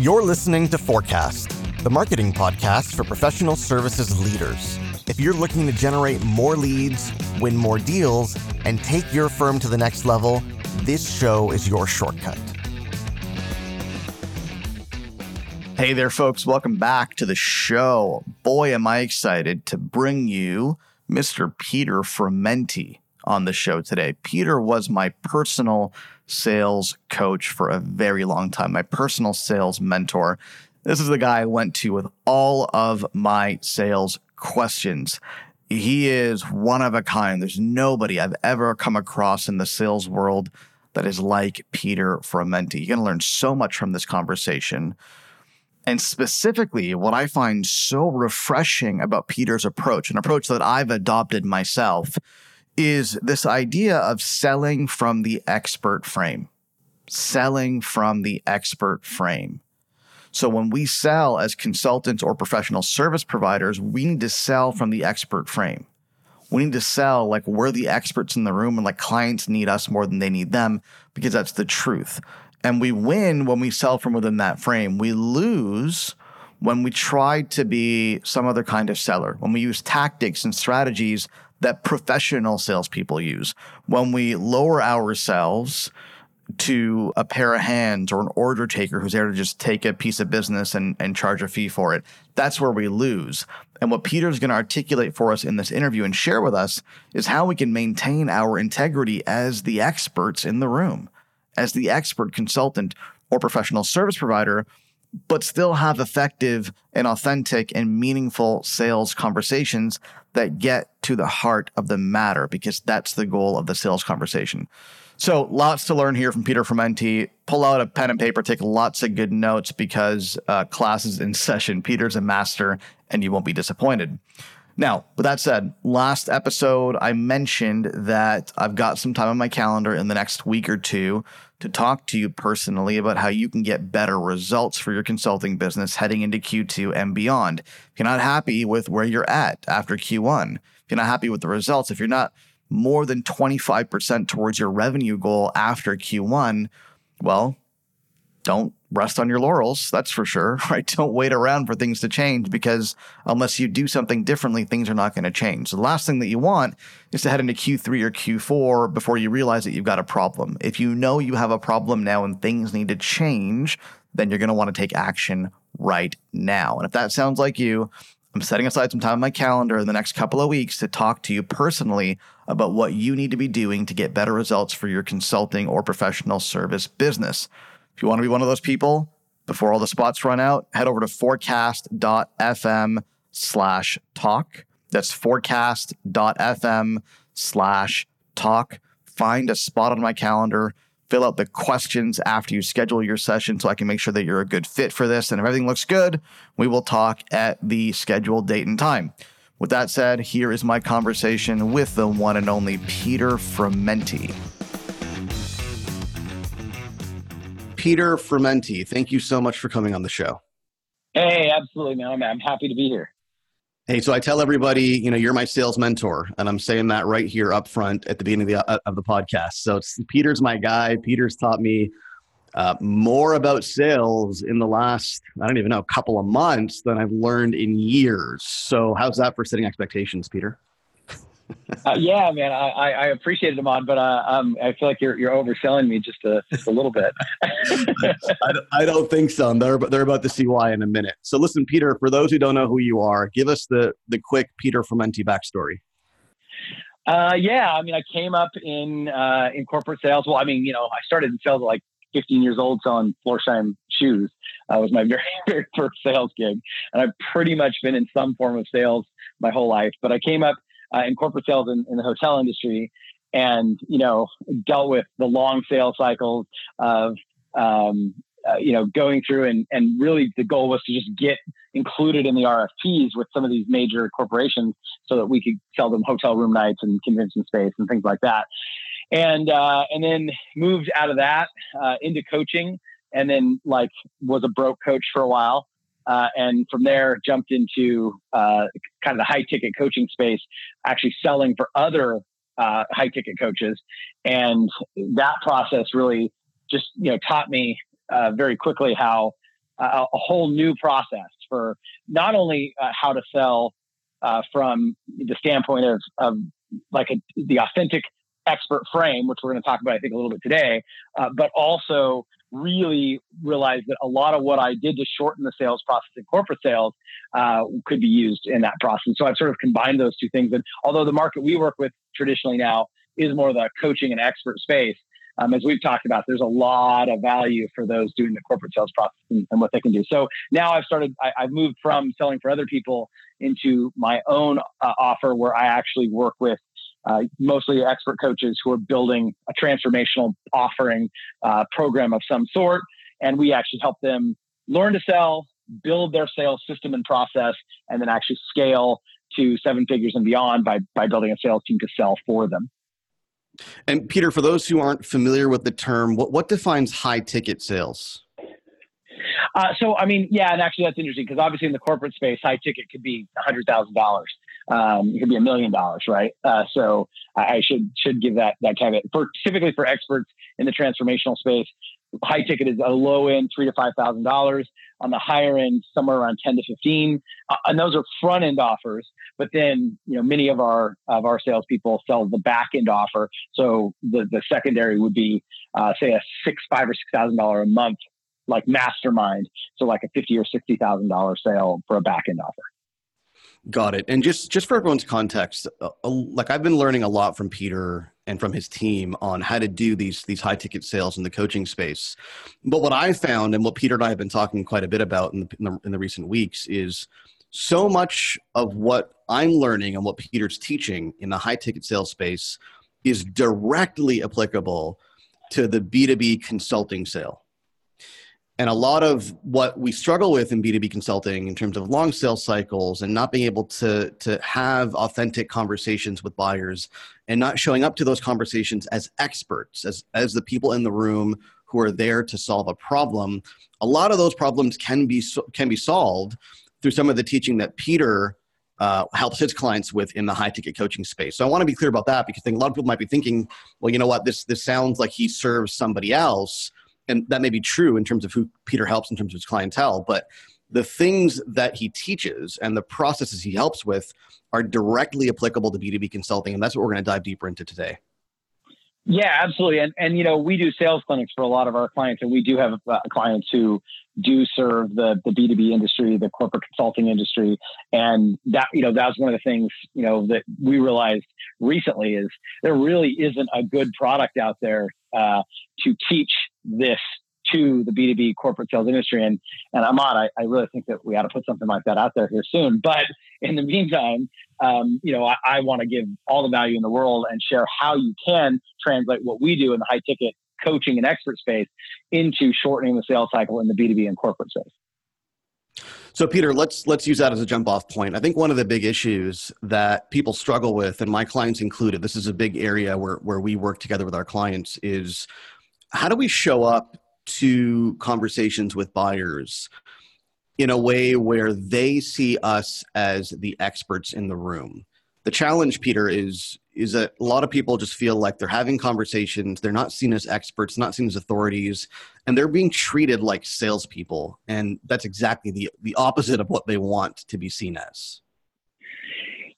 You're listening to Forecast, the marketing podcast for professional services leaders. If you're looking to generate more leads, win more deals, and take your firm to the next level, this show is your shortcut. Hey there, folks. Welcome back to the show. Boy, am I excited to bring you Mr. Peter Frumenti on the show today. Peter was my personal sales coach for a very long time, my personal sales mentor. This is the guy I went to with all of my sales questions. He is one of a kind. There's nobody I've ever come across in the sales world that is like Peter Frumenti. You're going to learn so much from this conversation. And specifically, what I find so refreshing about Peter's approach, an approach that I've adopted myself, is this idea of selling from the expert frame. Selling from the expert frame. So when we sell as consultants or professional service providers, we need to sell from the expert frame. We need to sell like we're the experts in the room and like clients need us more than they need them because that's the truth. And we win when we sell from within that frame. We lose when we try to be some other kind of seller, when we use tactics and strategies that professional salespeople use. When we lower ourselves to a pair of hands or an order taker who's there to just take a piece of business and, and charge a fee for it, that's where we lose. And what Peter's going to articulate for us in this interview and share with us is how we can maintain our integrity as the experts in the room, as the expert consultant or professional service provider but still have effective and authentic and meaningful sales conversations that get to the heart of the matter because that's the goal of the sales conversation. So, lots to learn here from Peter Frumenti. Pull out a pen and paper, take lots of good notes because uh, class is in session. Peter's a master and you won't be disappointed. Now, with that said, last episode I mentioned that I've got some time on my calendar in the next week or two to talk to you personally about how you can get better results for your consulting business heading into Q2 and beyond. If you're not happy with where you're at after Q1, if you're not happy with the results, if you're not more than 25% towards your revenue goal after Q1, well, don't rest on your laurels, that's for sure, right? Don't wait around for things to change because unless you do something differently, things are not going to change. So the last thing that you want is to head into Q3 or Q4 before you realize that you've got a problem. If you know you have a problem now and things need to change, then you're going to want to take action right now. And if that sounds like you, I'm setting aside some time on my calendar in the next couple of weeks to talk to you personally about what you need to be doing to get better results for your consulting or professional service business. If you want to be one of those people, before all the spots run out, head over to forecast.fm slash talk. That's forecast.fm slash talk. Find a spot on my calendar, fill out the questions after you schedule your session so I can make sure that you're a good fit for this. And if everything looks good, we will talk at the scheduled date and time. With that said, here is my conversation with the one and only Peter Frumenti. Peter Frumenti, thank you so much for coming on the show. Hey, absolutely, man. I'm happy to be here. Hey, so I tell everybody, you know, you're my sales mentor, and I'm saying that right here up front at the beginning of the, uh, of the podcast. So it's, Peter's my guy. Peter's taught me uh, more about sales in the last, I don't even know, couple of months than I've learned in years. So how's that for setting expectations, Peter? uh, yeah, man, I, I appreciate it, Ahmad, but uh, um, I feel like you're you're overselling me just a just a little bit. I, I, don't think so. They're they're about to see why in a minute. So listen, Peter, for those who don't know who you are, give us the the quick Peter Frumenti backstory. Uh, yeah, I mean, I came up in uh, in corporate sales. Well, I mean, you know, I started in sales at like 15 years old selling Florsheim shoes. That was my very, very first sales gig, and I've pretty much been in some form of sales my whole life. But I came up uh, in corporate sales in, in, the hotel industry and you know dealt with the long sales cycles of um, uh, you know going through and and really the goal was to just get included in the RFPs with some of these major corporations so that we could sell them hotel room nights and convention space and things like that. And uh, and then moved out of that uh, into coaching and then like was a broke coach for a while uh, and from there jumped into uh, kind of the high ticket coaching space, actually selling for other uh, high ticket coaches. And that process really just you know taught me uh, very quickly how a, a whole new process for not only uh, how to sell uh, from the standpoint of, of like a, the authentic expert frame, which we're going to talk about, I think, a little bit today, uh, but also really realized that a lot of what I did to shorten the sales process in corporate sales uh, could be used in that process. So I've sort of combined those two things. And although the market we work with traditionally now is more of the coaching and expert space, um, as we've talked about, there's a lot of value for those doing the corporate sales process and, and what they can do. So now I've started, I, have moved from selling for other people into my own uh, offer where I actually work with uh, mostly expert coaches who are building a transformational offering uh, program of some sort. And we actually help them learn to sell, build their sales system and process, and then actually scale to seven figures and beyond by, by building a sales team to sell for them. And Peter, for those who aren't familiar with the term, what, what defines high ticket sales? Uh, so, I mean, yeah, and actually that's interesting because obviously in the corporate space, high ticket could be $100,000 um, it could be a million dollars, right? Uh, so I should should give that that caveat. For typically for experts in the transformational space, high ticket is a low end three to five thousand dollars. On the higher end, somewhere around ten to fifteen, uh, and those are front end offers. But then, you know, many of our of our salespeople sell the back end offer. So the the secondary would be, uh, say, a six five or six thousand dollar a month like mastermind. So like a fifty or sixty thousand dollar sale for a back end offer. Got it. And just just for everyone's context, uh, uh, like I've been learning a lot from Peter and from his team on how to do these these high ticket sales in the coaching space. But what I found, and what Peter and I have been talking quite a bit about in the, in the, in the recent weeks, is so much of what I'm learning and what Peter's teaching in the high ticket sales space is directly applicable to the B2B consulting sale. And a lot of what we struggle with in B2B consulting in terms of long sales cycles and not being able to, to have authentic conversations with buyers and not showing up to those conversations as experts, as, as the people in the room who are there to solve a problem, a lot of those problems can be, can be solved through some of the teaching that Peter uh, helps his clients with in the high ticket coaching space. So I want to be clear about that because I think a lot of people might be thinking, well, you know what, this this sounds like he serves somebody else, and that may be true in terms of who Peter helps in terms of his clientele, but the things that he teaches and the processes he helps with are directly applicable to B2B consulting. And that's what we're going to dive deeper into today. Yeah, absolutely. And, and, you know, we do sales clinics for a lot of our clients, and we do have uh, clients who do serve the, the B2B industry, the corporate consulting industry. And that, you know, that's one of the things, you know, that we realized recently is there really isn't a good product out there uh, to teach this to the B2B corporate sales industry. And, and Ahmad, I, I really think that we ought to put something like that out there here soon. But in the meantime, um, you know, I, I want to give all the value in the world and share how you can translate what we do in the high ticket coaching and expert space into shortening the sales cycle in the B2B and corporate space. So Peter, let's let's use that as a jump off point. I think one of the big issues that people struggle with and my clients included, this is a big area where where we work together with our clients is how do we show up to conversations with buyers in a way where they see us as the experts in the room? The challenge, Peter, is is that a lot of people just feel like they're having conversations, they're not seen as experts, not seen as authorities, and they're being treated like salespeople. And that's exactly the the opposite of what they want to be seen as.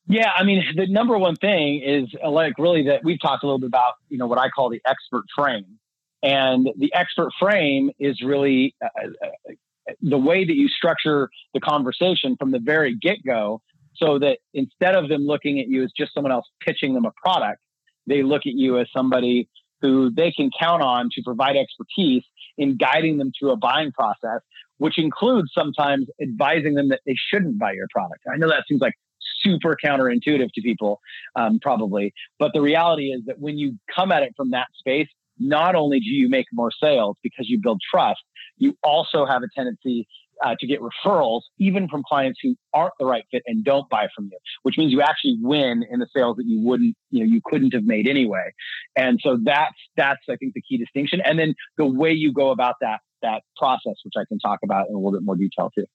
Yeah, I mean, the number one thing is like really that we've talked a little bit about, you know, what I call the expert frame. And the expert frame is really uh, uh, the way that you structure the conversation from the very get go so that instead of them looking at you as just someone else pitching them a product, they look at you as somebody who they can count on to provide expertise in guiding them through a buying process, which includes sometimes advising them that they shouldn't buy your product. I know that seems like super counterintuitive to people, um, probably, but the reality is that when you come at it from that space, not only do you make more sales because you build trust, you also have a tendency uh, to get referrals, even from clients who aren't the right fit and don't buy from you, which means you actually win in the sales that you wouldn't, you know, you couldn't have made anyway. And so that's that's I think the key distinction. And then the way you go about that that process, which I can talk about in a little bit more detail too.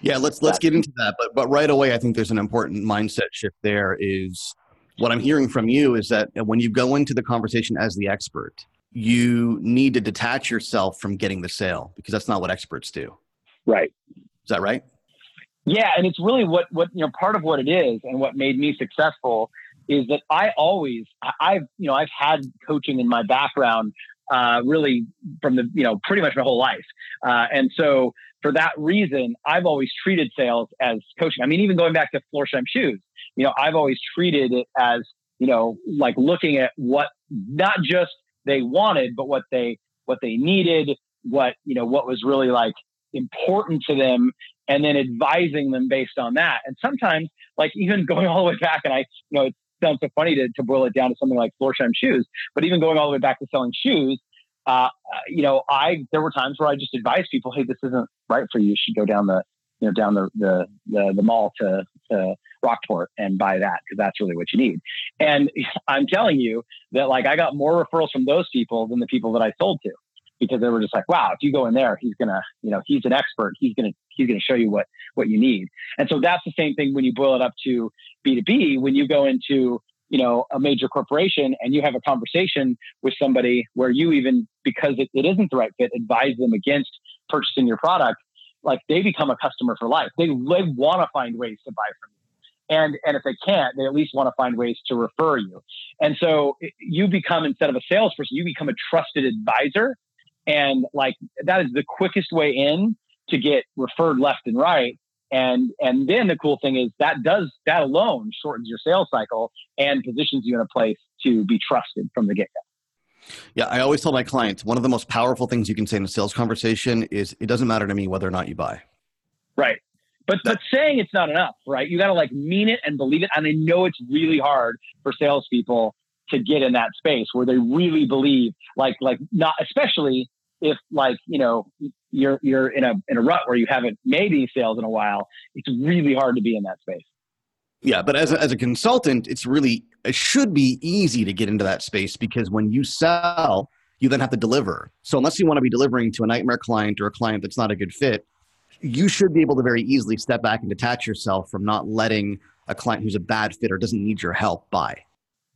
Yeah, let's let's get into that. But but right away, I think there's an important mindset shift. There is what I'm hearing from you is that when you go into the conversation as the expert, you need to detach yourself from getting the sale because that's not what experts do. Right. Is that right? Yeah, and it's really what what you know part of what it is and what made me successful is that I always I've you know I've had coaching in my background uh, really from the you know pretty much my whole life, uh, and so for that reason I've always treated sales as coaching. I mean, even going back to Florsheim shoes, you know I've always treated it as you know like looking at what not just they wanted, but what they what they needed, what you know what was really like important to them and then advising them based on that. And sometimes, like even going all the way back, and I, you know, it sounds so funny to, to boil it down to something like Florsheim shoes, but even going all the way back to selling shoes, uh, you know, I there were times where I just advised people, hey, this isn't right for you. You should go down the, you know, down the the the, the mall to, to Rockport and buy that because that's really what you need. And I'm telling you that like I got more referrals from those people than the people that I sold to because they were just like, wow, if you go in there, he's gonna, you know, he's an expert. He's gonna he's gonna show you what what you need. And so that's the same thing when you boil it up to B two B. When you go into you know a major corporation and you have a conversation with somebody where you even because it, it isn't the right fit advise them against purchasing your product like they become a customer for life they, they want to find ways to buy from you and and if they can't they at least want to find ways to refer you and so you become instead of a salesperson you become a trusted advisor and like that is the quickest way in to get referred left and right and and then the cool thing is that does that alone shortens your sales cycle and positions you in a place to be trusted from the get-go yeah, I always tell my clients one of the most powerful things you can say in a sales conversation is it doesn't matter to me whether or not you buy. Right. But but saying it's not enough, right? You got to like mean it and believe it. And I know it's really hard for salespeople to get in that space where they really believe like like not especially if like you know you're you're in a in a rut where you haven't made any sales in a while it's really hard to be in that space. Yeah but as a, as a consultant it's really it should be easy to get into that space because when you sell you then have to deliver. So unless you want to be delivering to a nightmare client or a client that's not a good fit you should be able to very easily step back and detach yourself from not letting a client who's a bad fit or doesn't need your help buy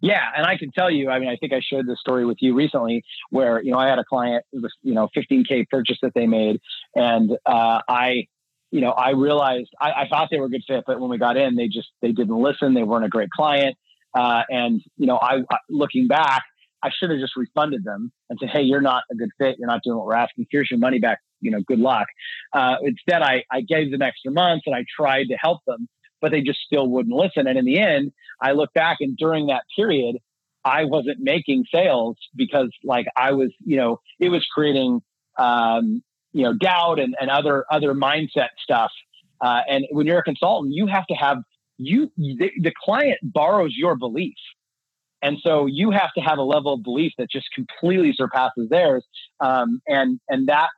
yeah, and I can tell you, I mean, I think I shared this story with you recently where, you know, I had a client, it was, you know, 15K purchase that they made. And uh, I, you know, I realized I, I, thought they were a good fit, but when we got in, they just, they didn't listen. They weren't a great client. Uh, and, you know, I, looking back, I should have just refunded them and said, Hey, you're not a good fit. You're not doing what we're asking. Here's your money back. You know, good luck. Uh, instead, I, I gave them extra months and I tried to help them but they just still wouldn't listen. And in the end, I look back and during that period, I wasn't making sales because like I was, you know, it was creating, um, you know, doubt and, and other, other mindset stuff. Uh, and when you're a consultant, you have to have you, the, the client borrows your belief. And so you have to have a level of belief that just completely surpasses theirs. Um, and, and that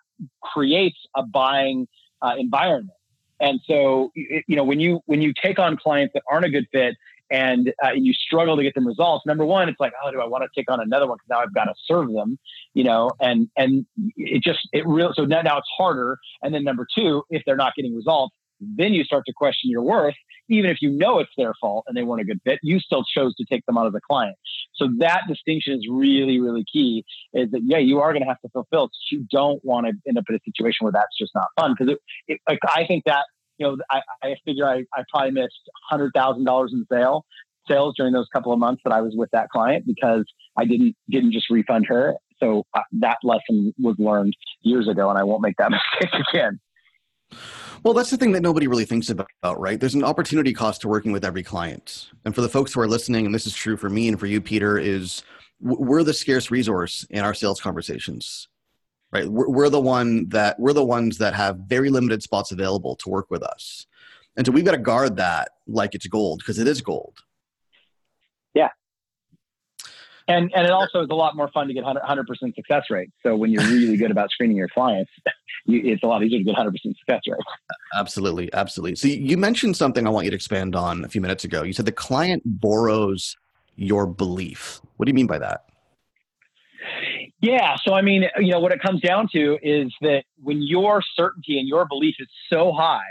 creates a buying uh, environment. And so, you know, when you when you take on clients that aren't a good fit and uh, you struggle to get them results, number one, it's like, oh, do I want to take on another one because now I've got to serve them, you know? And and it just it real so now, now it's harder. And then number two, if they're not getting results, then you start to question your worth. Even if you know it's their fault and they weren't a good fit, you still chose to take them out as a client. So that distinction is really, really key. Is that yeah, you are going to have to fulfill. You don't want to end up in a situation where that's just not fun because it, it, like I think that you know I, I figure I, I probably missed hundred thousand dollars in sale sales during those couple of months that I was with that client because I didn't didn't just refund her. So uh, that lesson was learned years ago, and I won't make that mistake again. Well, that's the thing that nobody really thinks about, right? There's an opportunity cost to working with every client. And for the folks who are listening, and this is true for me and for you, Peter, is we're the scarce resource in our sales conversations, right? We're, we're the one that we're the ones that have very limited spots available to work with us. And so we've got to guard that like it's gold because it is gold. Yeah. And, and it also is a lot more fun to get 100 percent success rate. So when you're really good about screening your clients, you, it's a lot easier to get 100% success rate. Absolutely. Absolutely. So you mentioned something I want you to expand on a few minutes ago. You said the client borrows your belief. What do you mean by that? Yeah. So, I mean, you know, what it comes down to is that when your certainty and your belief is so high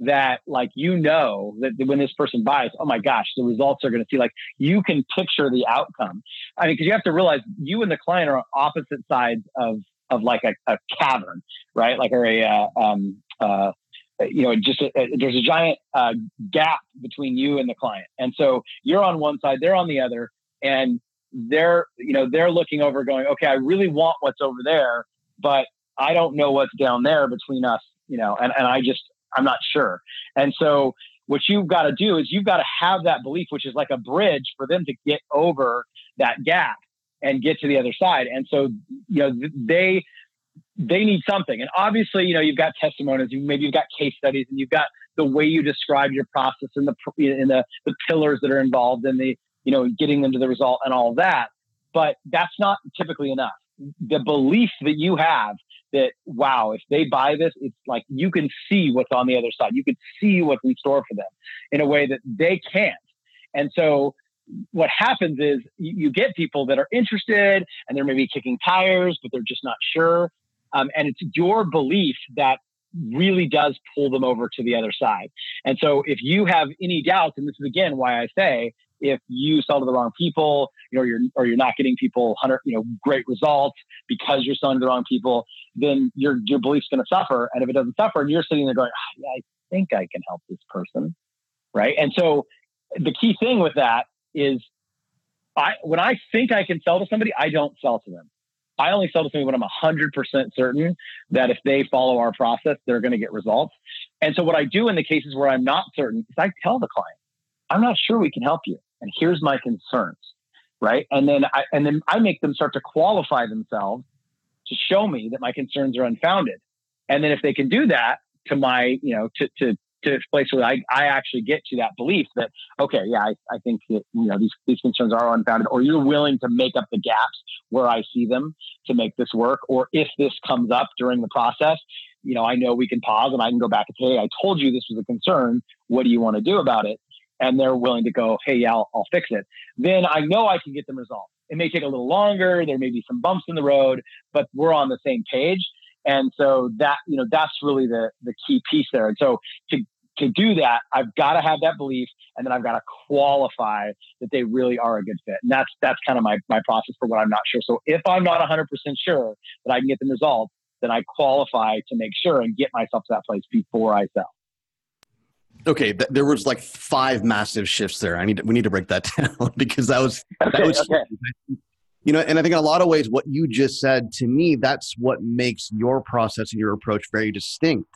that like you know that when this person buys, oh my gosh, the results are going to see like you can picture the outcome. I mean, because you have to realize you and the client are on opposite sides of of like a, a cavern, right? Like or a uh, um, uh, you know, just a, a, there's a giant uh, gap between you and the client, and so you're on one side, they're on the other, and they're you know they're looking over, going, okay, I really want what's over there, but I don't know what's down there between us, you know, and and I just I'm not sure, and so what you've got to do is you've got to have that belief, which is like a bridge for them to get over that gap and get to the other side. And so, you know, they they need something. And obviously, you know, you've got testimonies, maybe you've got case studies, and you've got the way you describe your process and the in the the pillars that are involved in the you know getting them to the result and all that. But that's not typically enough. The belief that you have that wow, if they buy this, it's like you can see what's on the other side. You can see what's in store for them in a way that they can't. And so what happens is you get people that are interested and they're maybe kicking tires, but they're just not sure. Um, and it's your belief that really does pull them over to the other side. And so if you have any doubts, and this is again why I say if you sell to the wrong people, you know, you're or you're not getting people hundred, you know, great results because you're selling to the wrong people, then your your belief's going to suffer. And if it doesn't suffer, and you're sitting there going, oh, yeah, I think I can help this person, right? And so the key thing with that is I when I think I can sell to somebody, I don't sell to them. I only sell to somebody when I'm 100% certain that if they follow our process, they're going to get results. And so what I do in the cases where I'm not certain is I tell the client, I'm not sure we can help you. And here's my concerns. Right. And then I, and then I make them start to qualify themselves to show me that my concerns are unfounded. And then if they can do that to my, you know, to, to to a place where I, I actually get to that belief that okay yeah I, I think that you know these, these concerns are unfounded or you're willing to make up the gaps where I see them to make this work or if this comes up during the process you know I know we can pause and I can go back and say hey I told you this was a concern. What do you want to do about it? And they're willing to go hey yeah I'll, I'll fix it. Then I know I can get them resolved. It may take a little longer there may be some bumps in the road but we're on the same page and so that, you know, that's really the, the key piece there. And so to, to do that, I've got to have that belief and then I've got to qualify that they really are a good fit. And that's, that's kind of my, my process for what I'm not sure. So if I'm not 100% sure that I can get the results, then I qualify to make sure and get myself to that place before I sell. Okay, th- there was like five massive shifts there. I need to, we need to break that down because that was okay, that was okay you know and i think in a lot of ways what you just said to me that's what makes your process and your approach very distinct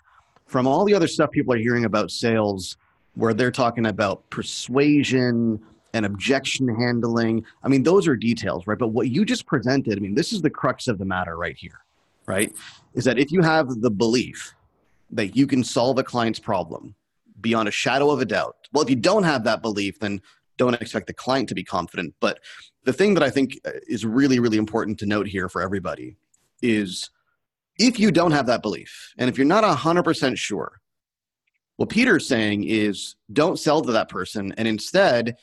from all the other stuff people are hearing about sales where they're talking about persuasion and objection handling. I mean those are details right? But what you just presented i mean this is the crux of the matter right here right? Is that if you have the belief that you can solve a client's problem beyond a shadow of a doubt well if you don't have that belief then don't expect the client to be confident but the thing that I think uh, is really, really important to note here for everybody is if you don't have that belief, and if you're not 100% sure, what Peter's saying is don't sell to that person and instead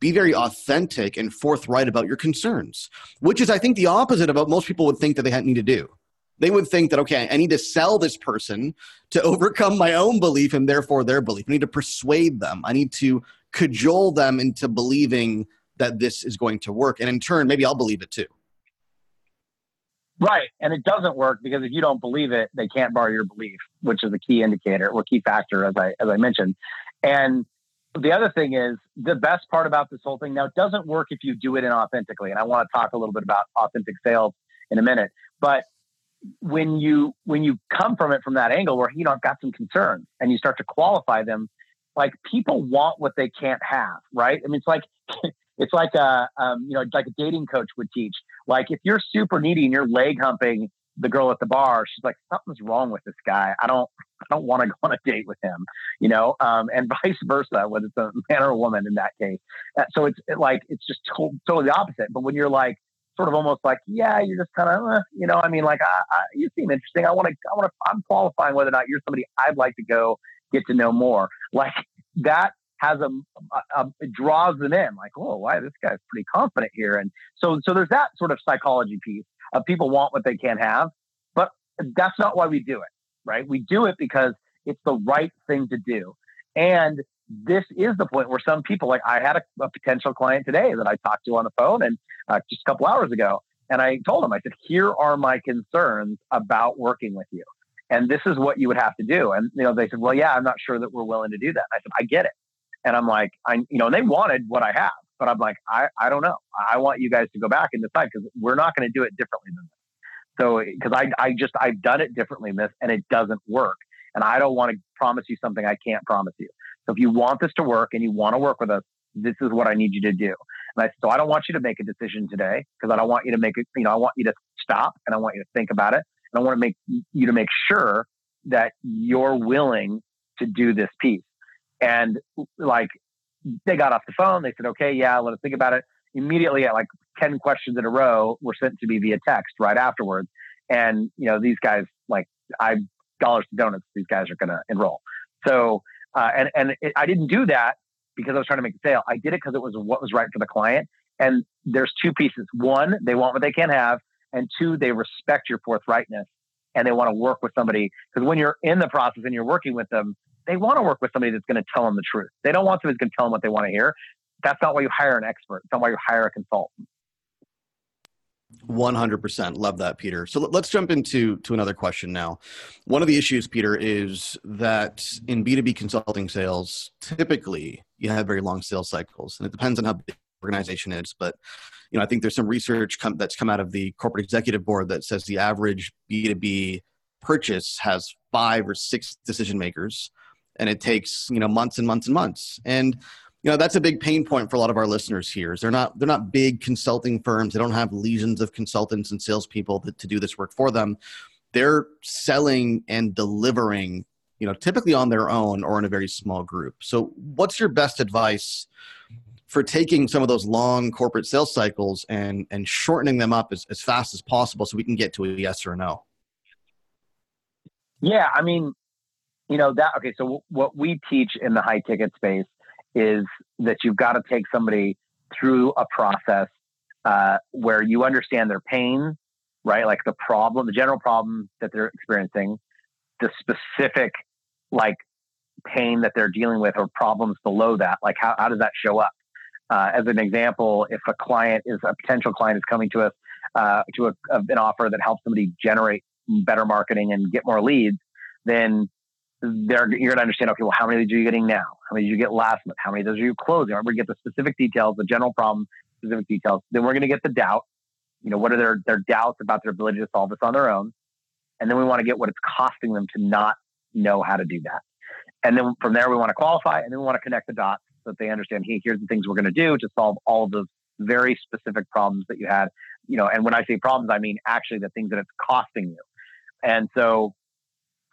be very authentic and forthright about your concerns, which is, I think, the opposite of what most people would think that they need to do. They would think that, okay, I need to sell this person to overcome my own belief and therefore their belief. I need to persuade them. I need to cajole them into believing that this is going to work. And in turn, maybe I'll believe it too. Right. And it doesn't work because if you don't believe it, they can't borrow your belief, which is a key indicator or key factor, as I, as I mentioned. And the other thing is the best part about this whole thing now, it doesn't work if you do it inauthentically. And I want to talk a little bit about authentic sales in a minute. But when you when you come from it from that angle where you know I've got some concerns and you start to qualify them, like people want what they can't have, right? I mean, it's like it's like a um, you know like a dating coach would teach. Like if you're super needy and you're leg humping the girl at the bar, she's like something's wrong with this guy. I don't I don't want to go on a date with him, you know, um, and vice versa, whether it's a man or a woman in that case. Uh, so it's it, like it's just to- totally the opposite. But when you're like sort of almost like, yeah, you're just kind of, uh, you know, I mean, like, I, I, you seem interesting. I want to, I want to, I'm qualifying whether or not you're somebody I'd like to go get to know more. Like that has a, a, it draws them in like oh why this guy's pretty confident here and so so there's that sort of psychology piece of people want what they can't have but that's not why we do it right we do it because It's the right thing to do. And this is the point where some people, like I had a, a potential client today that I talked to on the phone and uh, just a couple hours ago. And I told him, I said, here are my concerns about working with you. And this is what you would have to do. And, you know, they said, well, yeah, I'm not sure that we're willing to do that. I said, I get it. And I'm like, I, you know, and they wanted what I have, but I'm like, I, I don't know. I want you guys to go back and decide because we're not going to do it differently than this. So, because I, I just, I've done it differently than this and it doesn't work. And I don't want to promise you something I can't promise you. So if you want this to work and you want to work with us, this is what I need you to do. And I, so I don't want you to make a decision today because I don't want you to make it, you know, I want you to stop and I want you to think about it. And I want to make you to make sure that you're willing to do this piece. And like they got off the phone, they said, okay, yeah, let us think about it. Immediately at like 10 questions in a row were sent to me via text right afterwards. And, you know, these guys, like I dollars to donuts, these guys are going to enroll. So, uh, and, and it, I didn't do that because I was trying to make a sale. I did it because it was what was right for the client. And there's two pieces. One, they want what they can't have. And two, they respect your forthrightness and they want to work with somebody. Because when you're in the process and you're working with them, they want to work with somebody that's going to tell them the truth. They don't want somebody that's going to tell them what they want to hear. That's not why you hire an expert. It's not why you hire a consultant. 100% love that peter so let's jump into to another question now one of the issues peter is that in b2b consulting sales typically you have very long sales cycles and it depends on how big organization is but you know i think there's some research that's come out of the corporate executive board that says the average b2b purchase has five or six decision makers and it takes you know months and months and months. And you know that's a big pain point for a lot of our listeners here is they're not they're not big consulting firms. They don't have legions of consultants and salespeople to do this work for them. They're selling and delivering you know typically on their own or in a very small group. So what's your best advice for taking some of those long corporate sales cycles and and shortening them up as, as fast as possible so we can get to a yes or a no yeah i mean you know that okay so what we teach in the high ticket space is that you've got to take somebody through a process uh, where you understand their pain, right? Like the problem, the general problem that they're experiencing, the specific like pain that they're dealing with or problems below that. Like how, how does that show up? Uh, as an example, if a client is a potential client is coming to us uh, to a, an offer that helps somebody generate better marketing and get more leads, then you're going to understand, okay, well, how many leads are you getting now? How many did you get last month? How many of those are you closing? We're going to get the specific details, the general problem, specific details. Then we're going to get the doubt. You know, what are their, their doubts about their ability to solve this on their own? And then we want to get what it's costing them to not know how to do that. And then from there, we want to qualify and then we want to connect the dots that they understand, hey, here's the things we're going to do to solve all of those very specific problems that you had. You know, and when I say problems, I mean actually the things that it's costing you. And so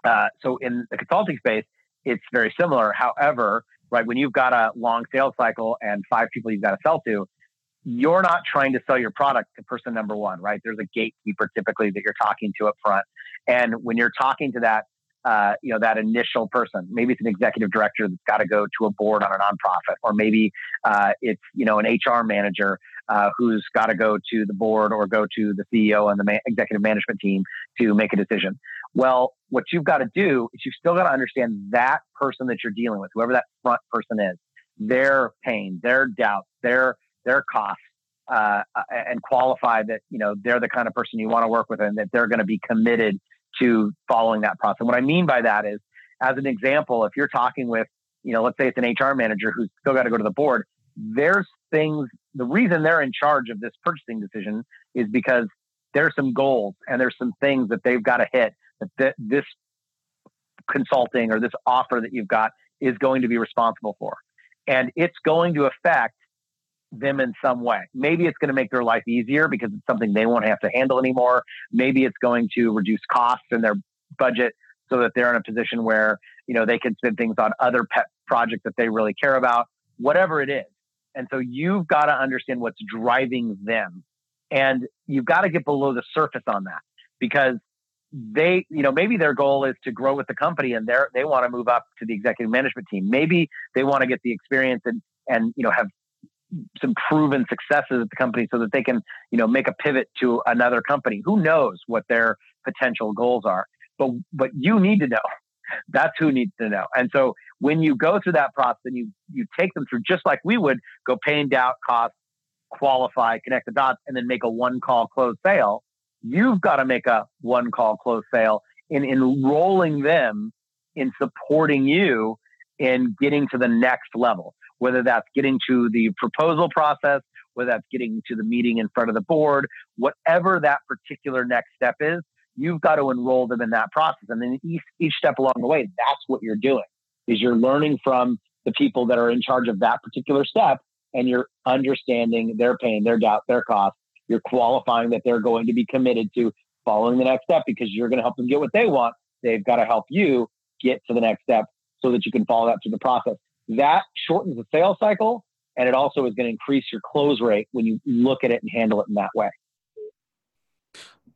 uh, so in the consulting space, it's very similar. However, right when you've got a long sales cycle and five people you've got to sell to, you're not trying to sell your product to person number one, right? There's a gatekeeper typically that you're talking to up front, and when you're talking to that, uh, you know, that initial person, maybe it's an executive director that's got to go to a board on a nonprofit, or maybe uh, it's you know an HR manager uh, who's got to go to the board or go to the CEO and the ma- executive management team to make a decision. Well, what you've got to do is you've still got to understand that person that you're dealing with, whoever that front person is, their pain, their doubts, their their costs, uh, and qualify that you know they're the kind of person you want to work with and that they're going to be committed to following that process. What I mean by that is, as an example, if you're talking with, you know, let's say it's an HR manager who's still got to go to the board, there's things. The reason they're in charge of this purchasing decision is because there's some goals and there's some things that they've got to hit that this consulting or this offer that you've got is going to be responsible for. And it's going to affect them in some way. Maybe it's going to make their life easier because it's something they won't have to handle anymore. Maybe it's going to reduce costs in their budget so that they're in a position where, you know, they can spend things on other pet projects that they really care about, whatever it is. And so you've got to understand what's driving them. And you've got to get below the surface on that because they, you know, maybe their goal is to grow with the company and they're, they want to move up to the executive management team. Maybe they want to get the experience and, and, you know, have some proven successes at the company so that they can, you know, make a pivot to another company. Who knows what their potential goals are? But, but you need to know That's who needs to know. And so when you go through that process and you you take them through just like we would go pain, doubt, cost, qualify, connect the dots, and then make a one call close sale. You've got to make a one call close sale in enrolling them in supporting you in getting to the next level, whether that's getting to the proposal process, whether that's getting to the meeting in front of the board, whatever that particular next step is, you've got to enroll them in that process. And then each, each step along the way, that's what you're doing is you're learning from the people that are in charge of that particular step and you're understanding their pain, their doubt, their cost. You're qualifying that they're going to be committed to following the next step because you're going to help them get what they want. They've got to help you get to the next step so that you can follow that through the process. That shortens the sales cycle and it also is going to increase your close rate when you look at it and handle it in that way.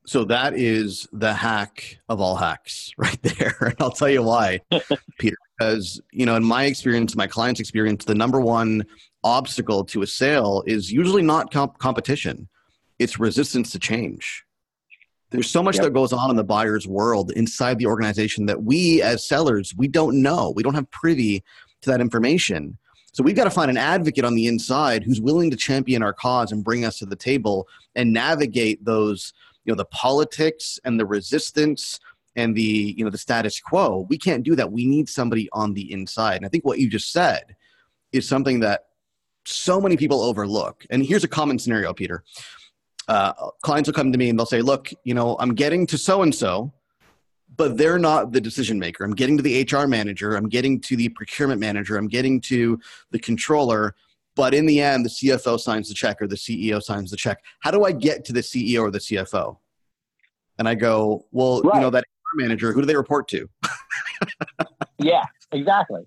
So that is the hack of all hacks right there. And I'll tell you why, Peter, because, you know, in my experience, my client's experience, the number one obstacle to a sale is usually not comp- competition. It's resistance to change. There's so much yep. that goes on in the buyer's world inside the organization that we as sellers, we don't know. We don't have privy to that information. So we've got to find an advocate on the inside who's willing to champion our cause and bring us to the table and navigate those you know the politics and the resistance and the you know the status quo. We can't do that. We need somebody on the inside. And i think what you just said is something that so many people overlook. And here's a common scenario peter. Uh, clients will come to me and they'll say look you know i'm getting to so and so but they're not the decision maker i'm getting to the hr manager i'm getting to the procurement manager i'm getting to the controller but in the end, the CFO signs the check or the CEO signs the check. How do I get to the CEO or the CFO? And I go, well, right. you know, that manager, who do they report to? yeah, exactly.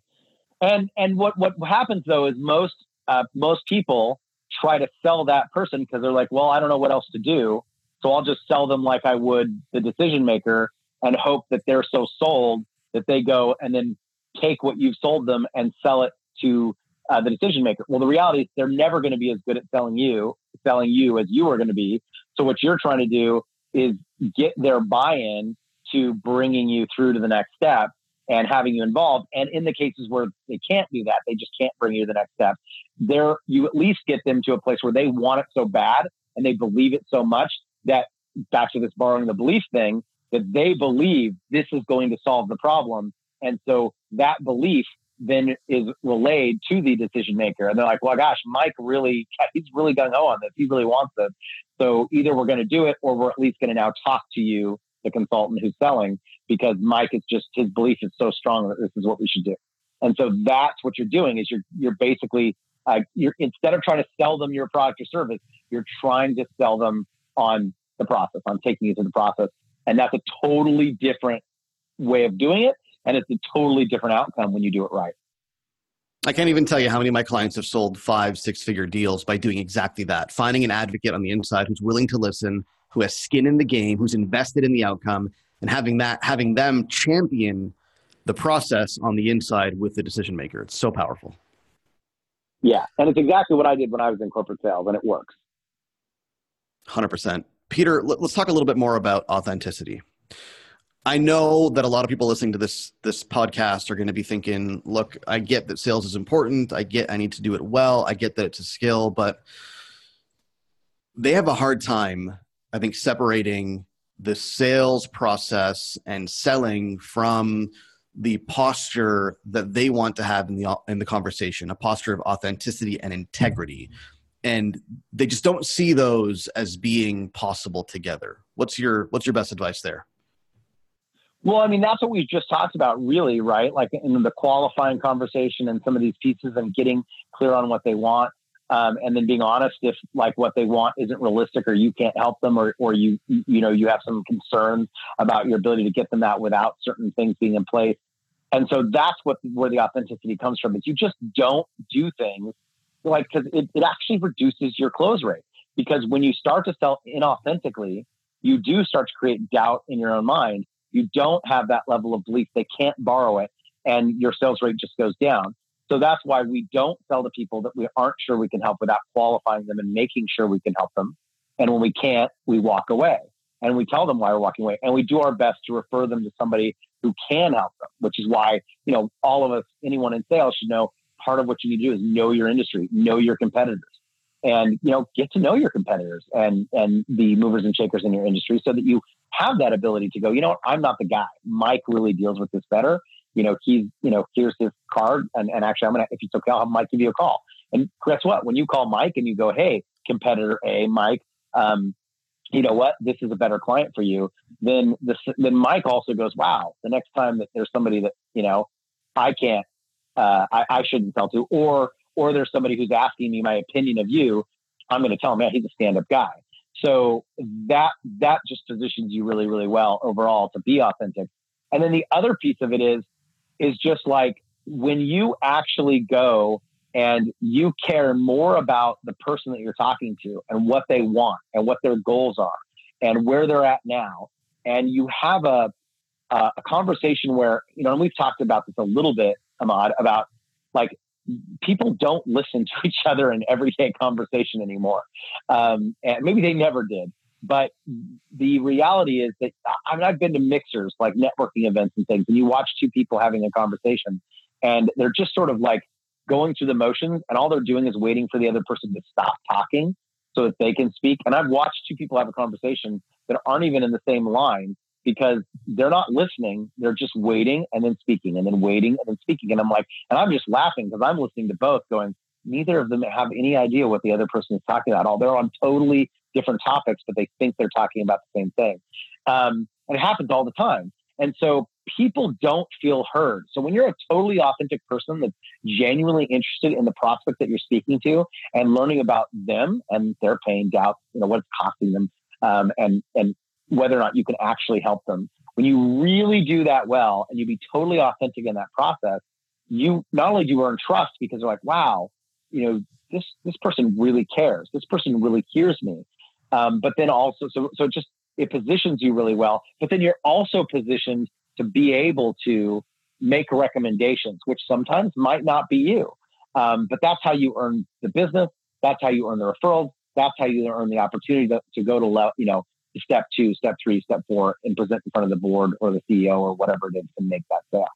And and what what happens though is most uh, most people try to sell that person because they're like, well, I don't know what else to do, so I'll just sell them like I would the decision maker and hope that they're so sold that they go and then take what you've sold them and sell it to uh, the decision maker. Well, the reality is they're never going to be as good at selling you, selling you as you are going to be. So what you're trying to do is get their buy-in to bringing you through to the next step and having you involved. And in the cases where they can't do that, they just can't bring you to the next step. There, you at least get them to a place where they want it so bad and they believe it so much that back to this borrowing the belief thing that they believe this is going to solve the problem. And so that belief then is relayed to the decision maker. And they're like, well, gosh, Mike really, he's really gung ho on this. He really wants this. So either we're going to do it or we're at least going to now talk to you, the consultant who's selling, because Mike is just, his belief is so strong that this is what we should do. And so that's what you're doing is you're, you're basically, uh, you're instead of trying to sell them your product or service, you're trying to sell them on the process, on taking you through the process. And that's a totally different way of doing it and it's a totally different outcome when you do it right. I can't even tell you how many of my clients have sold five, six figure deals by doing exactly that. Finding an advocate on the inside who's willing to listen, who has skin in the game, who's invested in the outcome, and having that, having them champion the process on the inside with the decision maker. It's so powerful. Yeah. And it's exactly what I did when I was in corporate sales, and it works. 100%. Peter, let's talk a little bit more about authenticity. I know that a lot of people listening to this this podcast are going to be thinking, "Look, I get that sales is important. I get I need to do it well. I get that it's a skill, but they have a hard time, I think, separating the sales process and selling from the posture that they want to have in the in the conversation, a posture of authenticity and integrity. And they just don't see those as being possible together. What's your what's your best advice there? Well, I mean, that's what we just talked about, really, right? Like in the qualifying conversation and some of these pieces and getting clear on what they want. Um, and then being honest if like what they want isn't realistic or you can't help them or, or you you know you have some concerns about your ability to get them that without certain things being in place and so that's what where the authenticity comes from is you just don't do things like because it, it actually reduces your close rate because when you start to sell inauthentically you do start to create doubt in your own mind you don't have that level of belief. They can't borrow it, and your sales rate just goes down. So that's why we don't sell to people that we aren't sure we can help without qualifying them and making sure we can help them. And when we can't, we walk away. and we tell them why we're walking away and we do our best to refer them to somebody who can help them, which is why, you know, all of us, anyone in sales should know part of what you need to do is know your industry, know your competitors and, you know, get to know your competitors and, and the movers and shakers in your industry so that you have that ability to go, you know I'm not the guy. Mike really deals with this better. You know, he's, you know, here's his card. And, and actually, I'm to, if it's okay, I'll have Mike give you a call. And guess what? When you call Mike and you go, hey, competitor A, Mike, um, you know what, this is a better client for you, then this, then Mike also goes, wow, the next time that there's somebody that, you know, I can't, uh, I, I shouldn't sell to, or, or there's somebody who's asking me my opinion of you, I'm going to tell him, man, he's a stand-up guy. So that, that just positions you really, really well overall to be authentic. And then the other piece of it is, is just like when you actually go and you care more about the person that you're talking to and what they want and what their goals are and where they're at now and you have a a conversation where you know and we've talked about this a little bit Ahmad about like people don't listen to each other in everyday conversation anymore um, and maybe they never did but the reality is that I mean I've been to mixers like networking events and things and you watch two people having a conversation and they're just sort of like going through the motions and all they're doing is waiting for the other person to stop talking so that they can speak. And I've watched two people have a conversation that aren't even in the same line because they're not listening. They're just waiting and then speaking and then waiting and then speaking. And I'm like, and I'm just laughing because I'm listening to both going, neither of them have any idea what the other person is talking about. All they're on totally different topics, but they think they're talking about the same thing. Um, and it happens all the time. And so people don't feel heard. So when you're a totally authentic person that's genuinely interested in the prospect that you're speaking to and learning about them and their pain, doubt, you know, what it's costing them, um, and and whether or not you can actually help them. When you really do that well and you be totally authentic in that process, you not only do you earn trust because they're like, wow, you know, this this person really cares. This person really hears me. Um, but then also, so so it just it positions you really well. But then you're also positioned to be able to make recommendations, which sometimes might not be you. Um, but that's how you earn the business. That's how you earn the referrals. That's how you earn the opportunity to, to go to, you know, step two, step three, step four, and present in front of the board or the CEO or whatever it is to make that sale.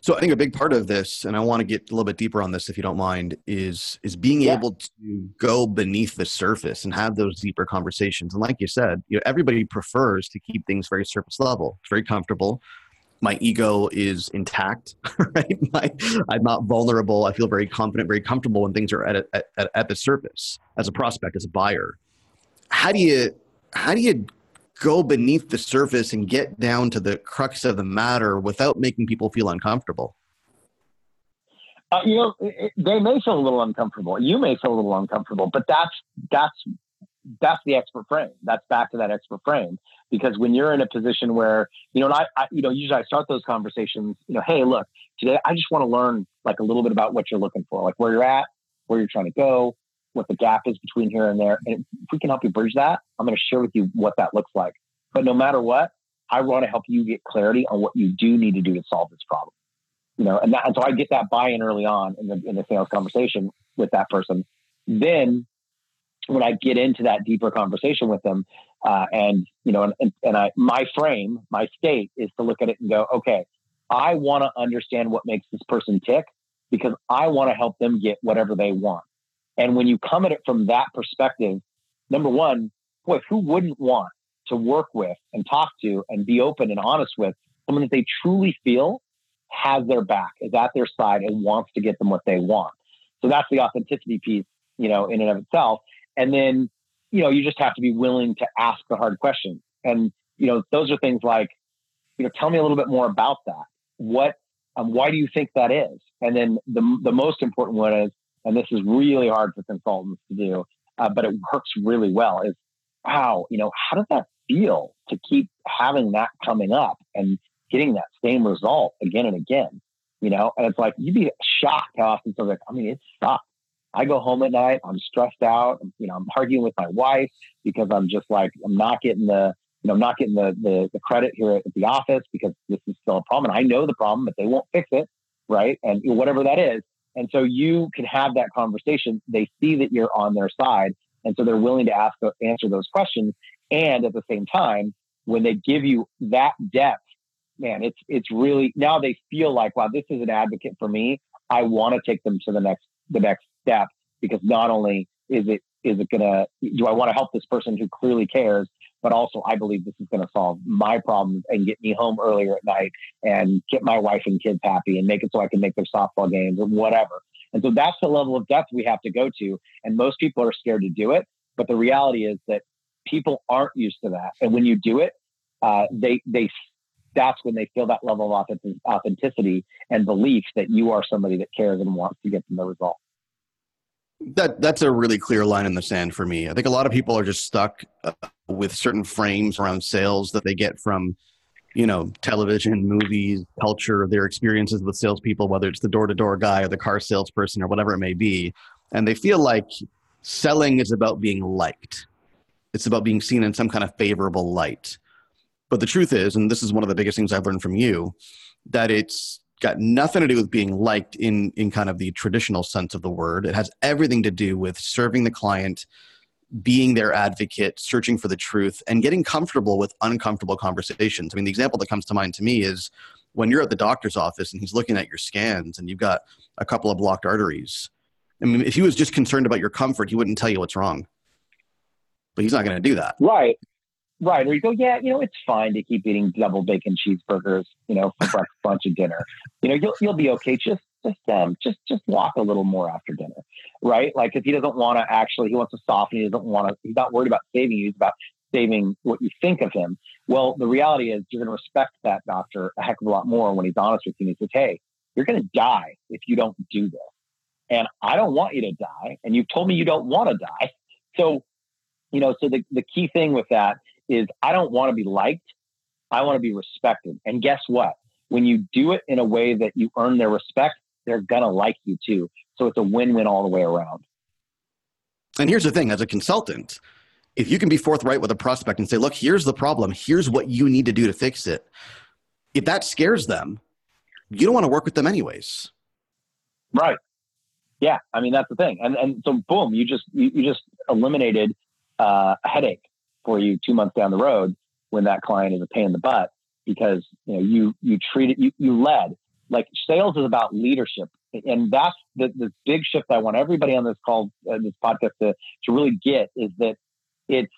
So I think a big part of this, and I want to get a little bit deeper on this, if you don't mind, is is being yeah. able to go beneath the surface and have those deeper conversations. And like you said, you know, everybody prefers to keep things very surface level. It's very comfortable. My ego is intact, right? My, I'm not vulnerable. I feel very confident, very comfortable when things are at, a, at, at the surface as a prospect, as a buyer. How do you how do you go beneath the surface and get down to the crux of the matter without making people feel uncomfortable? Uh, you know, they may feel a little uncomfortable. You may feel a little uncomfortable, but that's that's that's the expert frame. That's back to that expert frame because when you're in a position where you know, I, I you know, usually I start those conversations. You know, hey, look, today I just want to learn like a little bit about what you're looking for, like where you're at, where you're trying to go, what the gap is between here and there. And if we can help you bridge that, I'm going to share with you what that looks like. But no matter what, I want to help you get clarity on what you do need to do to solve this problem. You know, and, that, and so I get that buy-in early on in the in the sales conversation with that person. Then when I get into that deeper conversation with them, uh, and you know, and, and I my frame, my state is to look at it and go, okay, I want to understand what makes this person tick because I want to help them get whatever they want. And when you come at it from that perspective, number one, boy, who wouldn't want to work with and talk to and be open and honest with someone that they truly feel has their back, is at their side, and wants to get them what they want. So that's the authenticity piece, you know, in and of itself. And then, you know, you just have to be willing to ask the hard questions. And, you know, those are things like, you know, tell me a little bit more about that. What, um, why do you think that is? And then the, the most important one is, and this is really hard for consultants to do, uh, but it works really well. Is wow, you know, how does that feel to keep having that coming up and getting that same result again and again? You know, and it's like you'd be shocked how often so like, I mean, it sucks. I go home at night, I'm stressed out, you know, I'm arguing with my wife because I'm just like, I'm not getting the, you know, I'm not getting the, the, the credit here at the office because this is still a problem. And I know the problem, but they won't fix it. Right. And whatever that is, and so you can have that conversation. They see that you're on their side And so they're willing to ask, answer those questions. And at the same time, when they give you that depth, man, it's, it's really, now they feel like, wow, this is an advocate for me. I want to take them to the next, the next step because not only is it, is it going to, do I want to help this person who clearly cares, but also I believe this is going to solve my problems and get me home earlier at night and get my wife and kids happy and make it so I can make their softball games or whatever. And so that's the level of depth we have to go to. And most people are scared to do it. But the reality is that people aren't used to that. And when you do it, uh, they, they, that's when they feel that level of authenticity and belief that you are somebody that cares and wants to get them the result. That that's a really clear line in the sand for me. I think a lot of people are just stuck uh, with certain frames around sales that they get from, you know, television, movies, culture, their experiences with salespeople, whether it's the door to door guy or the car salesperson or whatever it may be, and they feel like selling is about being liked. It's about being seen in some kind of favorable light. But the truth is, and this is one of the biggest things I've learned from you, that it's got nothing to do with being liked in in kind of the traditional sense of the word it has everything to do with serving the client being their advocate searching for the truth and getting comfortable with uncomfortable conversations i mean the example that comes to mind to me is when you're at the doctor's office and he's looking at your scans and you've got a couple of blocked arteries i mean if he was just concerned about your comfort he wouldn't tell you what's wrong but he's not going to do that right Right. Or you go, yeah, you know, it's fine to keep eating double bacon cheeseburgers, you know, for breakfast, lunch, and dinner. You know, you'll you'll be okay. Just just um just just walk a little more after dinner. Right? Like if he doesn't want to actually he wants to soften, he doesn't want to he's not worried about saving you, he's about saving what you think of him. Well, the reality is you're gonna respect that doctor a heck of a lot more when he's honest with you and he says, Hey, you're gonna die if you don't do this. And I don't want you to die. And you've told me you don't want to die. So, you know, so the, the key thing with that is I don't want to be liked. I want to be respected. And guess what? When you do it in a way that you earn their respect, they're to like you too. So it's a win win all the way around. And here's the thing as a consultant, if you can be forthright with a prospect and say, look, here's the problem, here's what you need to do to fix it, if that scares them, you don't want to work with them anyways. Right. Yeah. I mean, that's the thing. And, and so boom, you just, you, you just eliminated uh, a headache for you two months down the road when that client is a pain in the butt because you know you you treat it you, you led like sales is about leadership and that's the, the big shift i want everybody on this call uh, this podcast to, to really get is that it's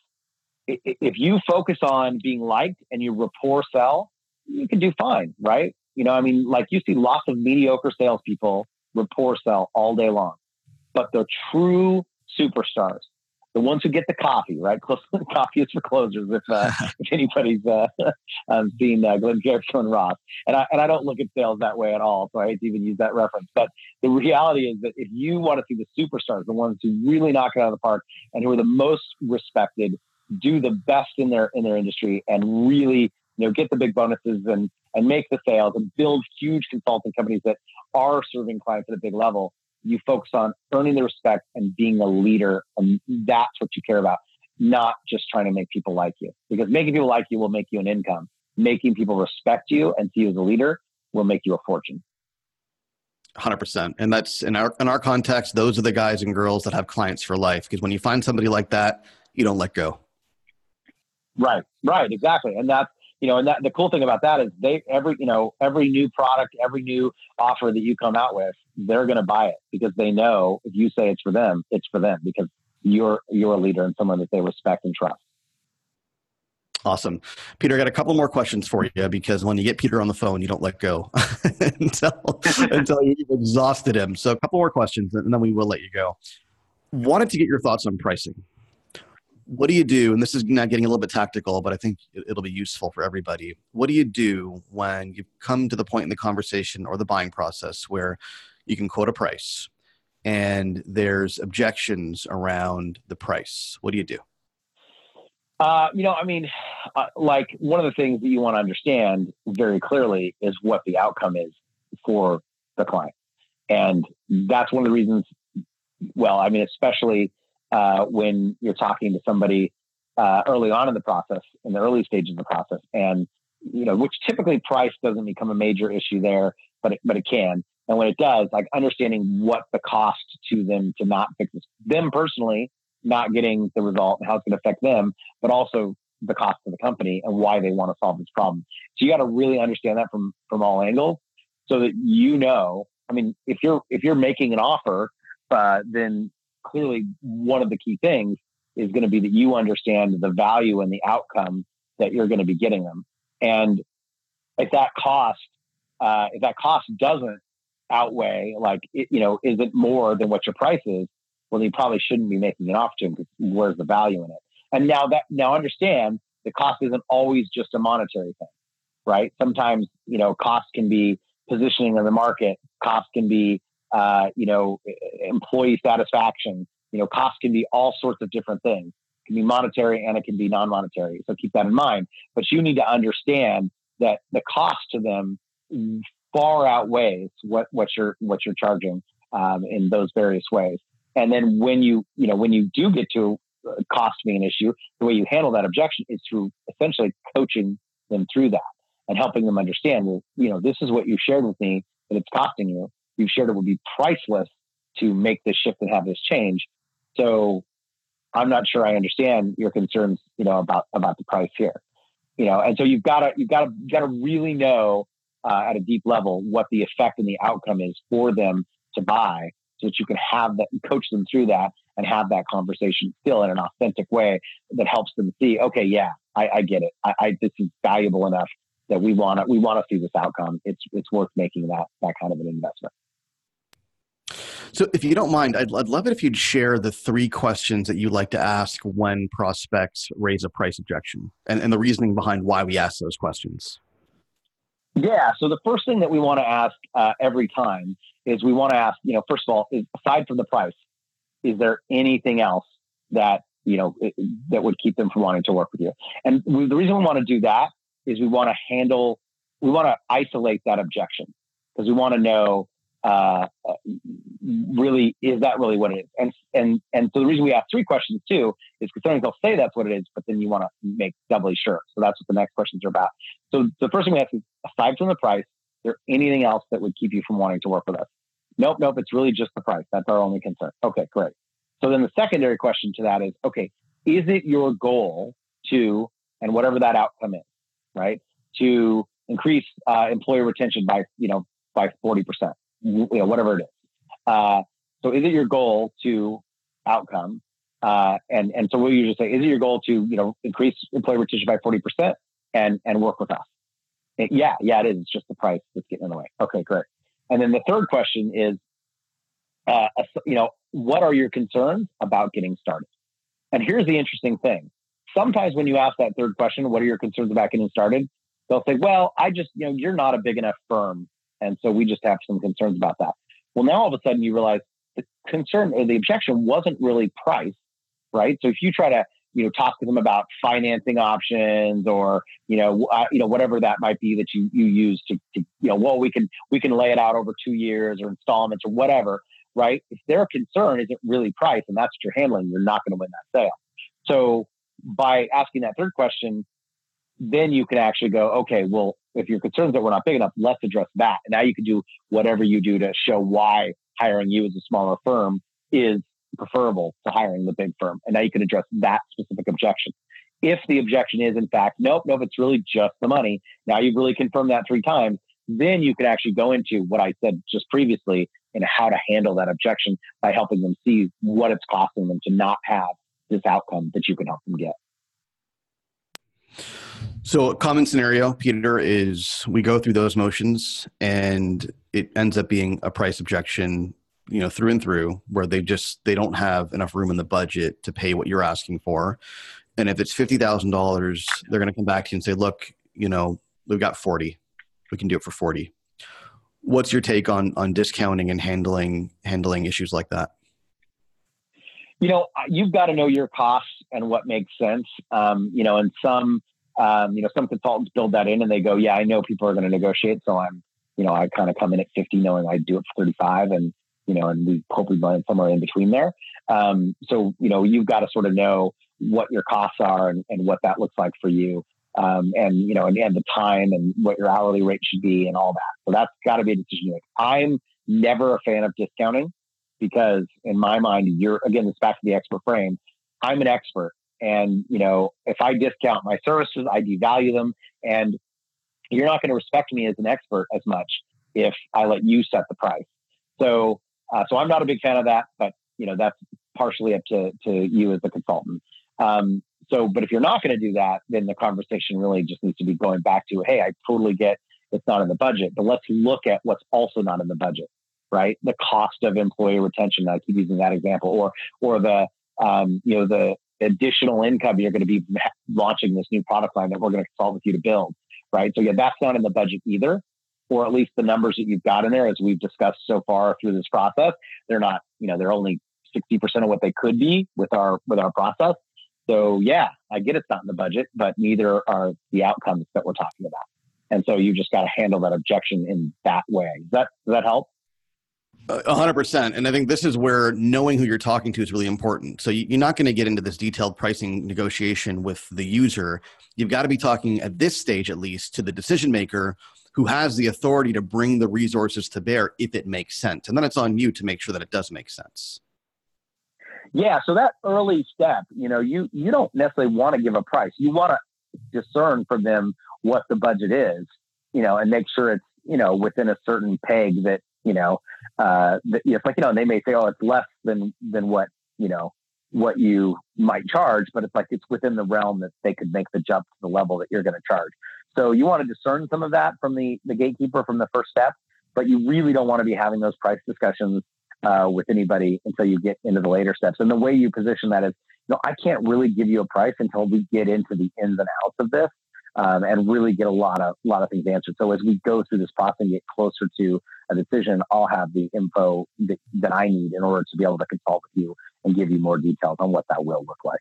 if you focus on being liked and you rapport sell you can do fine right? You know i mean like you see lots of mediocre salespeople rapport sell all day long but the true superstars the ones who get the coffee, right? coffee is for closers. If uh, if anybody's uh, um, seen uh, Glengarry Glen Ross, and I and I don't look at sales that way at all, so I hate to even use that reference. But the reality is that if you want to see the superstars, the ones who really knock it out of the park and who are the most respected, do the best in their in their industry, and really you know get the big bonuses and and make the sales and build huge consulting companies that are serving clients at a big level you focus on earning the respect and being a leader. And that's what you care about, not just trying to make people like you. Because making people like you will make you an income. Making people respect you and see you as a leader will make you a fortune. 100% and that's in our in our context those are the guys and girls that have clients for life because when you find somebody like that you don't let go right right exactly and that's you know, and that the cool thing about that is they every you know every new product, every new offer that you come out with, they're going to buy it because they know if you say it's for them, it's for them because you're you're a leader and someone that they respect and trust. Awesome. Peter, I got a couple more questions for you because when you get Peter on the phone, you don't let go until, until you've exhausted him. So, a couple more questions and then we will let you go. Wanted to get your thoughts on pricing what do you do? And this is now getting a little bit tactical, but I think it'll be useful for everybody. What do you do when you come to the point in the conversation or the buying process where you can quote a price and there's objections around the price? What do you do? Uh, you know, I mean, uh, like one of the things that you want to understand very clearly is what the outcome is for the client. And that's one of the reasons, well, I mean, especially uh, when you're talking to somebody uh, early on in the process, in the early stages of the process, and you know, which typically price doesn't become a major issue there, but it, but it can. And when it does, like understanding what the cost to them to not fix this, them personally, not getting the result and how it's going to affect them, but also the cost of the company and why they want to solve this problem. So you got to really understand that from from all angles, so that you know. I mean, if you're if you're making an offer, uh, then clearly one of the key things is going to be that you understand the value and the outcome that you're going to be getting them. And if that cost, uh, if that cost doesn't outweigh, like it, you know, isn't more than what your price is, well, you probably shouldn't be making an offer to them because where's the value in it? And now that now understand the cost isn't always just a monetary thing, right? Sometimes you know cost can be positioning in the market, cost can be uh, you know employee satisfaction, you know cost can be all sorts of different things. It can be monetary and it can be non-monetary. So keep that in mind. But you need to understand that the cost to them far outweighs what what you're what you're charging um, in those various ways. And then when you you know when you do get to cost being an issue, the way you handle that objection is through essentially coaching them through that and helping them understand, well, you know, this is what you shared with me that it's costing you. You've shared it would be priceless to make this shift and have this change. So I'm not sure I understand your concerns, you know, about about the price here. You know, and so you've got to you've got to you've got to really know uh, at a deep level what the effect and the outcome is for them to buy, so that you can have that coach them through that and have that conversation still in an authentic way that helps them see, okay, yeah, I, I get it. I, I, this is valuable enough that we want to we want to see this outcome. It's it's worth making that that kind of an investment. So, if you don't mind, I'd, I'd love it if you'd share the three questions that you like to ask when prospects raise a price objection and, and the reasoning behind why we ask those questions. Yeah. So, the first thing that we want to ask uh, every time is we want to ask, you know, first of all, is, aside from the price, is there anything else that you know it, that would keep them from wanting to work with you? And we, the reason we want to do that is we want to handle, we want to isolate that objection because we want to know uh, really is that really what it is? And and and so the reason we ask three questions too is because sometimes they'll say that's what it is, but then you want to make doubly sure. So that's what the next questions are about. So the first thing we ask is, aside from the price, is there anything else that would keep you from wanting to work with us? Nope, nope. It's really just the price. That's our only concern. Okay, great. So then the secondary question to that is, okay, is it your goal to, and whatever that outcome is, right, to increase uh, employee retention by, you know, by 40%, you know, whatever it is. Uh, so is it your goal to outcome? Uh, and, and so we usually say, is it your goal to, you know, increase employee retention by 40% and, and work with us? And yeah, yeah, it is. It's just the price that's getting in the way. Okay, great. And then the third question is, uh, you know, what are your concerns about getting started? And here's the interesting thing. Sometimes when you ask that third question, what are your concerns about getting started? They'll say, well, I just, you know, you're not a big enough firm. And so we just have some concerns about that. Well, now all of a sudden you realize the concern or the objection wasn't really price, right? So if you try to you know talk to them about financing options or you know uh, you know whatever that might be that you you use to, to you know well we can we can lay it out over two years or installments or whatever right if their concern isn't really price and that's what you're handling you're not going to win that sale so by asking that third question then you can actually go okay well if your concerns that we're not big enough let's address that and now you can do whatever you do to show why hiring you as a smaller firm is preferable to hiring the big firm. And now you can address that specific objection. If the objection is, in fact, nope, nope, it's really just the money. Now you've really confirmed that three times. Then you can actually go into what I said just previously and how to handle that objection by helping them see what it's costing them to not have this outcome that you can help them get. So, a common scenario, Peter, is we go through those motions and it ends up being a price objection you know through and through where they just they don't have enough room in the budget to pay what you're asking for. And if it's $50000 they're going to come back to you and say look you know we've got 40 we can do it for 40 what's your take on on discounting and handling handling issues like that? You know you've got to know your costs and what makes sense. Um, you know and some um, you know some consultants build that in and they go yeah i know people are going to negotiate so i'm you know i kind of come in at 50 knowing i do it for 35 and you know, and we hopefully land somewhere in between there. Um, so, you know, you've got to sort of know what your costs are and, and what that looks like for you. Um, and, you know, and, and the time and what your hourly rate should be and all that. So that's got to be a decision make. I'm never a fan of discounting because in my mind, you're, again, it's back to the expert frame. I'm an expert. And, you know, if I discount my services, I devalue them. And you're not going to respect me as an expert as much if I let you set the price. So, uh, so I'm not a big fan of that, but you know, that's partially up to, to you as the consultant. Um, so, but if you're not going to do that, then the conversation really just needs to be going back to, Hey, I totally get it's not in the budget, but let's look at what's also not in the budget, right? The cost of employee retention. I keep using that example or, or the, um, you know, the additional income you're going to be launching this new product line that we're going to consult with you to build, right? So yeah, that's not in the budget either, or at least the numbers that you've got in there, as we've discussed so far through this process, they're not, you know, they're only 60% of what they could be with our, with our process. So yeah, I get it's not in the budget, but neither are the outcomes that we're talking about. And so you just got to handle that objection in that way. Does that, does that help? Hundred percent. And I think this is where knowing who you're talking to is really important. So you're not going to get into this detailed pricing negotiation with the user. You've got to be talking at this stage, at least, to the decision maker who has the authority to bring the resources to bear if it makes sense. And then it's on you to make sure that it does make sense. Yeah. So that early step, you know, you, you don't necessarily want to give a price. You want to discern from them what the budget is, you know, and make sure it's, you know, within a certain peg that you know, uh, it's like, you know, they may say, oh, it's less than, than what, you know, what you might charge, but it's like, it's within the realm that they could make the jump to the level that you're going to charge. So you want to discern some of that from the, the gatekeeper from the first step, but you really don't want to be having those price discussions uh, with anybody until you get into the later steps. And the way you position that is, you know, I can't really give you a price until we get into the ins and outs of this um, and really get a lot of a lot of things answered. So as we go through this process and get closer to a decision, I'll have the info that, that I need in order to be able to consult with you and give you more details on what that will look like.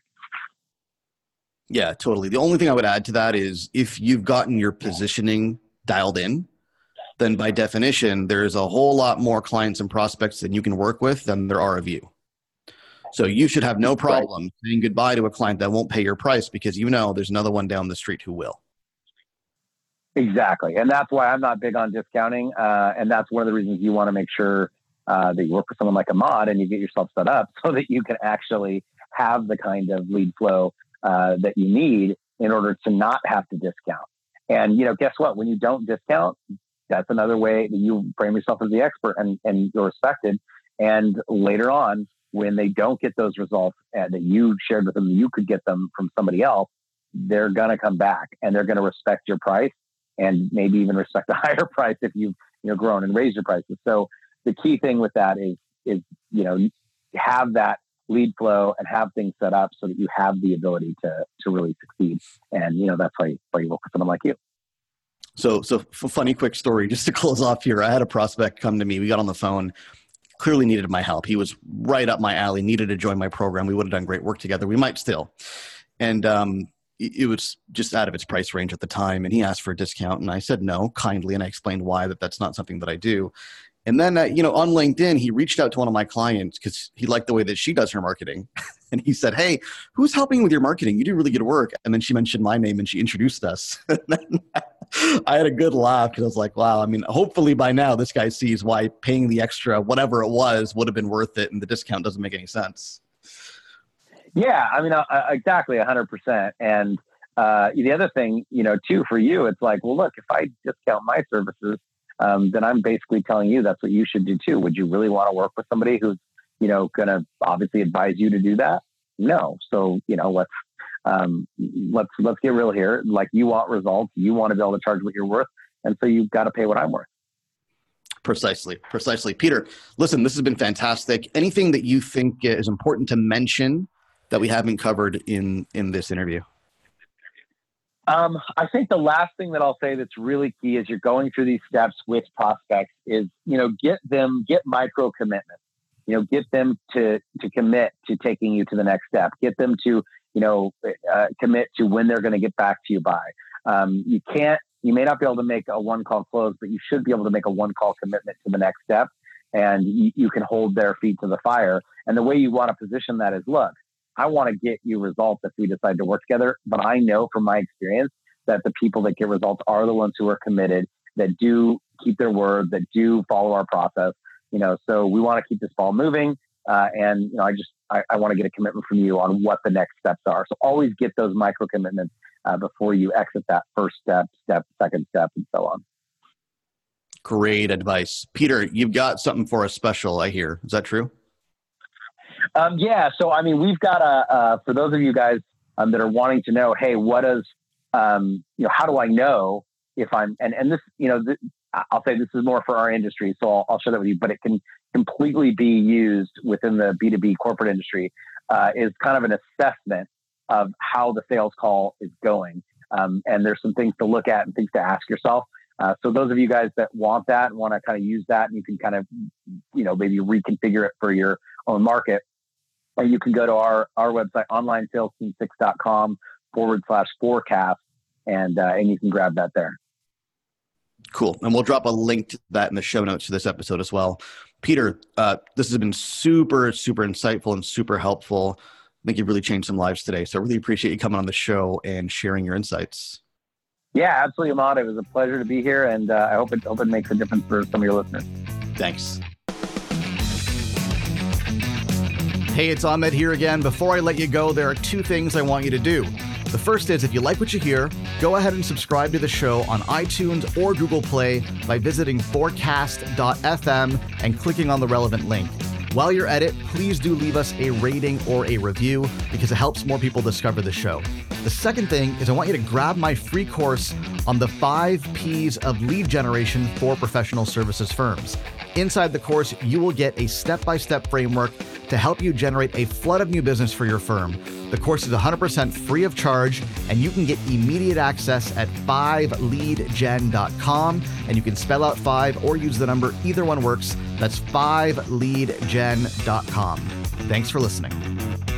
Yeah, totally. The only thing I would add to that is if you've gotten your positioning dialed in, then by definition, there's a whole lot more clients and prospects that you can work with than there are of you. So you should have no problem right. saying goodbye to a client that won't pay your price because you know there's another one down the street who will. Exactly. And that's why I'm not big on discounting. Uh, and that's one of the reasons you want to make sure uh, that you work with someone like Ahmad and you get yourself set up so that you can actually have the kind of lead flow uh, that you need in order to not have to discount. And, you know, guess what? When you don't discount, that's another way that you frame yourself as the expert and, and you're respected. And later on, when they don't get those results uh, that you shared with them, you could get them from somebody else, they're going to come back and they're going to respect your price and maybe even respect a higher price if you've you know grown and raised your prices. So the key thing with that is is you know have that lead flow and have things set up so that you have the ability to to really succeed. And you know that's why why you work with someone like you. So so funny quick story just to close off here. I had a prospect come to me. We got on the phone. Clearly needed my help. He was right up my alley. Needed to join my program. We would have done great work together. We might still. And um, it was just out of its price range at the time and he asked for a discount and i said no kindly and i explained why that that's not something that i do. And then uh, you know on linkedin he reached out to one of my clients because he liked the way that she does her marketing and he said hey who's helping with your marketing? You do really good work. And then she mentioned my name and she introduced us. I had a good laugh because i was like wow i mean hopefully by now this guy sees why paying the extra whatever it was would have been worth it and the discount doesn't make any sense yeah, I mean, uh, uh exactly, hundred percent. And uh, the other thing, you know, too, for you, it's like, well, look, if I discount my services, um, then I'm basically telling you that's what you should do too. Would you really want to work with somebody who's, you know, going to obviously advise you to do that? No. So, you know, let's um, let's let's get real here. Like, you want results, you want to be able to charge what you're worth, and so you've got to pay what I'm worth. Precisely, precisely. Peter, listen, this has been fantastic. Anything that you think is important to mention that we haven't covered in in this interview? Um, I think the last thing that I'll say that's really key as you're going through these steps with prospects is, you know, get them, get micro commitments. You know, get them to to commit to taking you to the next step. Get them to, you know, uh, commit to when they're going to get back to you by. Um, you can't, you may not be able to make a one call close, but you should be able to make a one call commitment to the next step, and you, you can hold their feet to the fire. And the way you want to position that is, look, I want to get you results if we decide to work together. But I know from my experience that the people that get results are the ones who are committed, that do keep their word, that do follow our process. You know, so we want to keep this ball moving. uh, and you know, I just I, I want to get a commitment from you on what the next steps are. So always get those micro commitments uh, before you exit that first step, step, second step, and so on. Great advice, Peter. You've got something for us special. I hear. Is that true? Um, yeah. So I mean, we've got a uh, for those of you guys um, that are wanting to know, hey, what does um, you know? How do I know if I'm and and this you know th- I'll say this is more for our industry, so I'll, I'll, share that with you. But it can completely be used within the B two B corporate industry. Uh, is kind of an assessment of how the sales call is going, um, and there's some things to look at and things to ask yourself. Uh, so those of you guys that want that and want to kind of use that, and you can kind of you know maybe reconfigure it for your own market. And you can go to our our website onlinesalesteam6.com forward slash forecast, and uh, and you can grab that there. Cool. And we'll drop a link to that in the show notes to this episode as well. Peter, uh, this has been super, super insightful and super helpful. I think you've really changed some lives today. So I really appreciate you coming on the show and sharing your insights. Yeah, absolutely, Ahmad. It was a pleasure to be here, and uh, I hope it, hope it makes a difference for some of your listeners. Thanks. Hey, it's Ahmad here again. Before I let you go, there are two things I want you to do. The first is if you like what you hear, go ahead and subscribe to the show on iTunes or Google Play by visiting forecast.fm and clicking on the relevant link. While you're at it, please do leave us a rating or a review because it helps more people discover the show. The second thing is I want you to grab my free course on the five P's of lead generation for professional services firms. Inside the course, you will get a step by step framework to help you generate a flood of new business for your firm. The course is 100% free of charge, and you can get immediate access at 5leadgen.com. And you can spell out 5 or use the number, either one works. That's 5leadgen.com. Thanks for listening.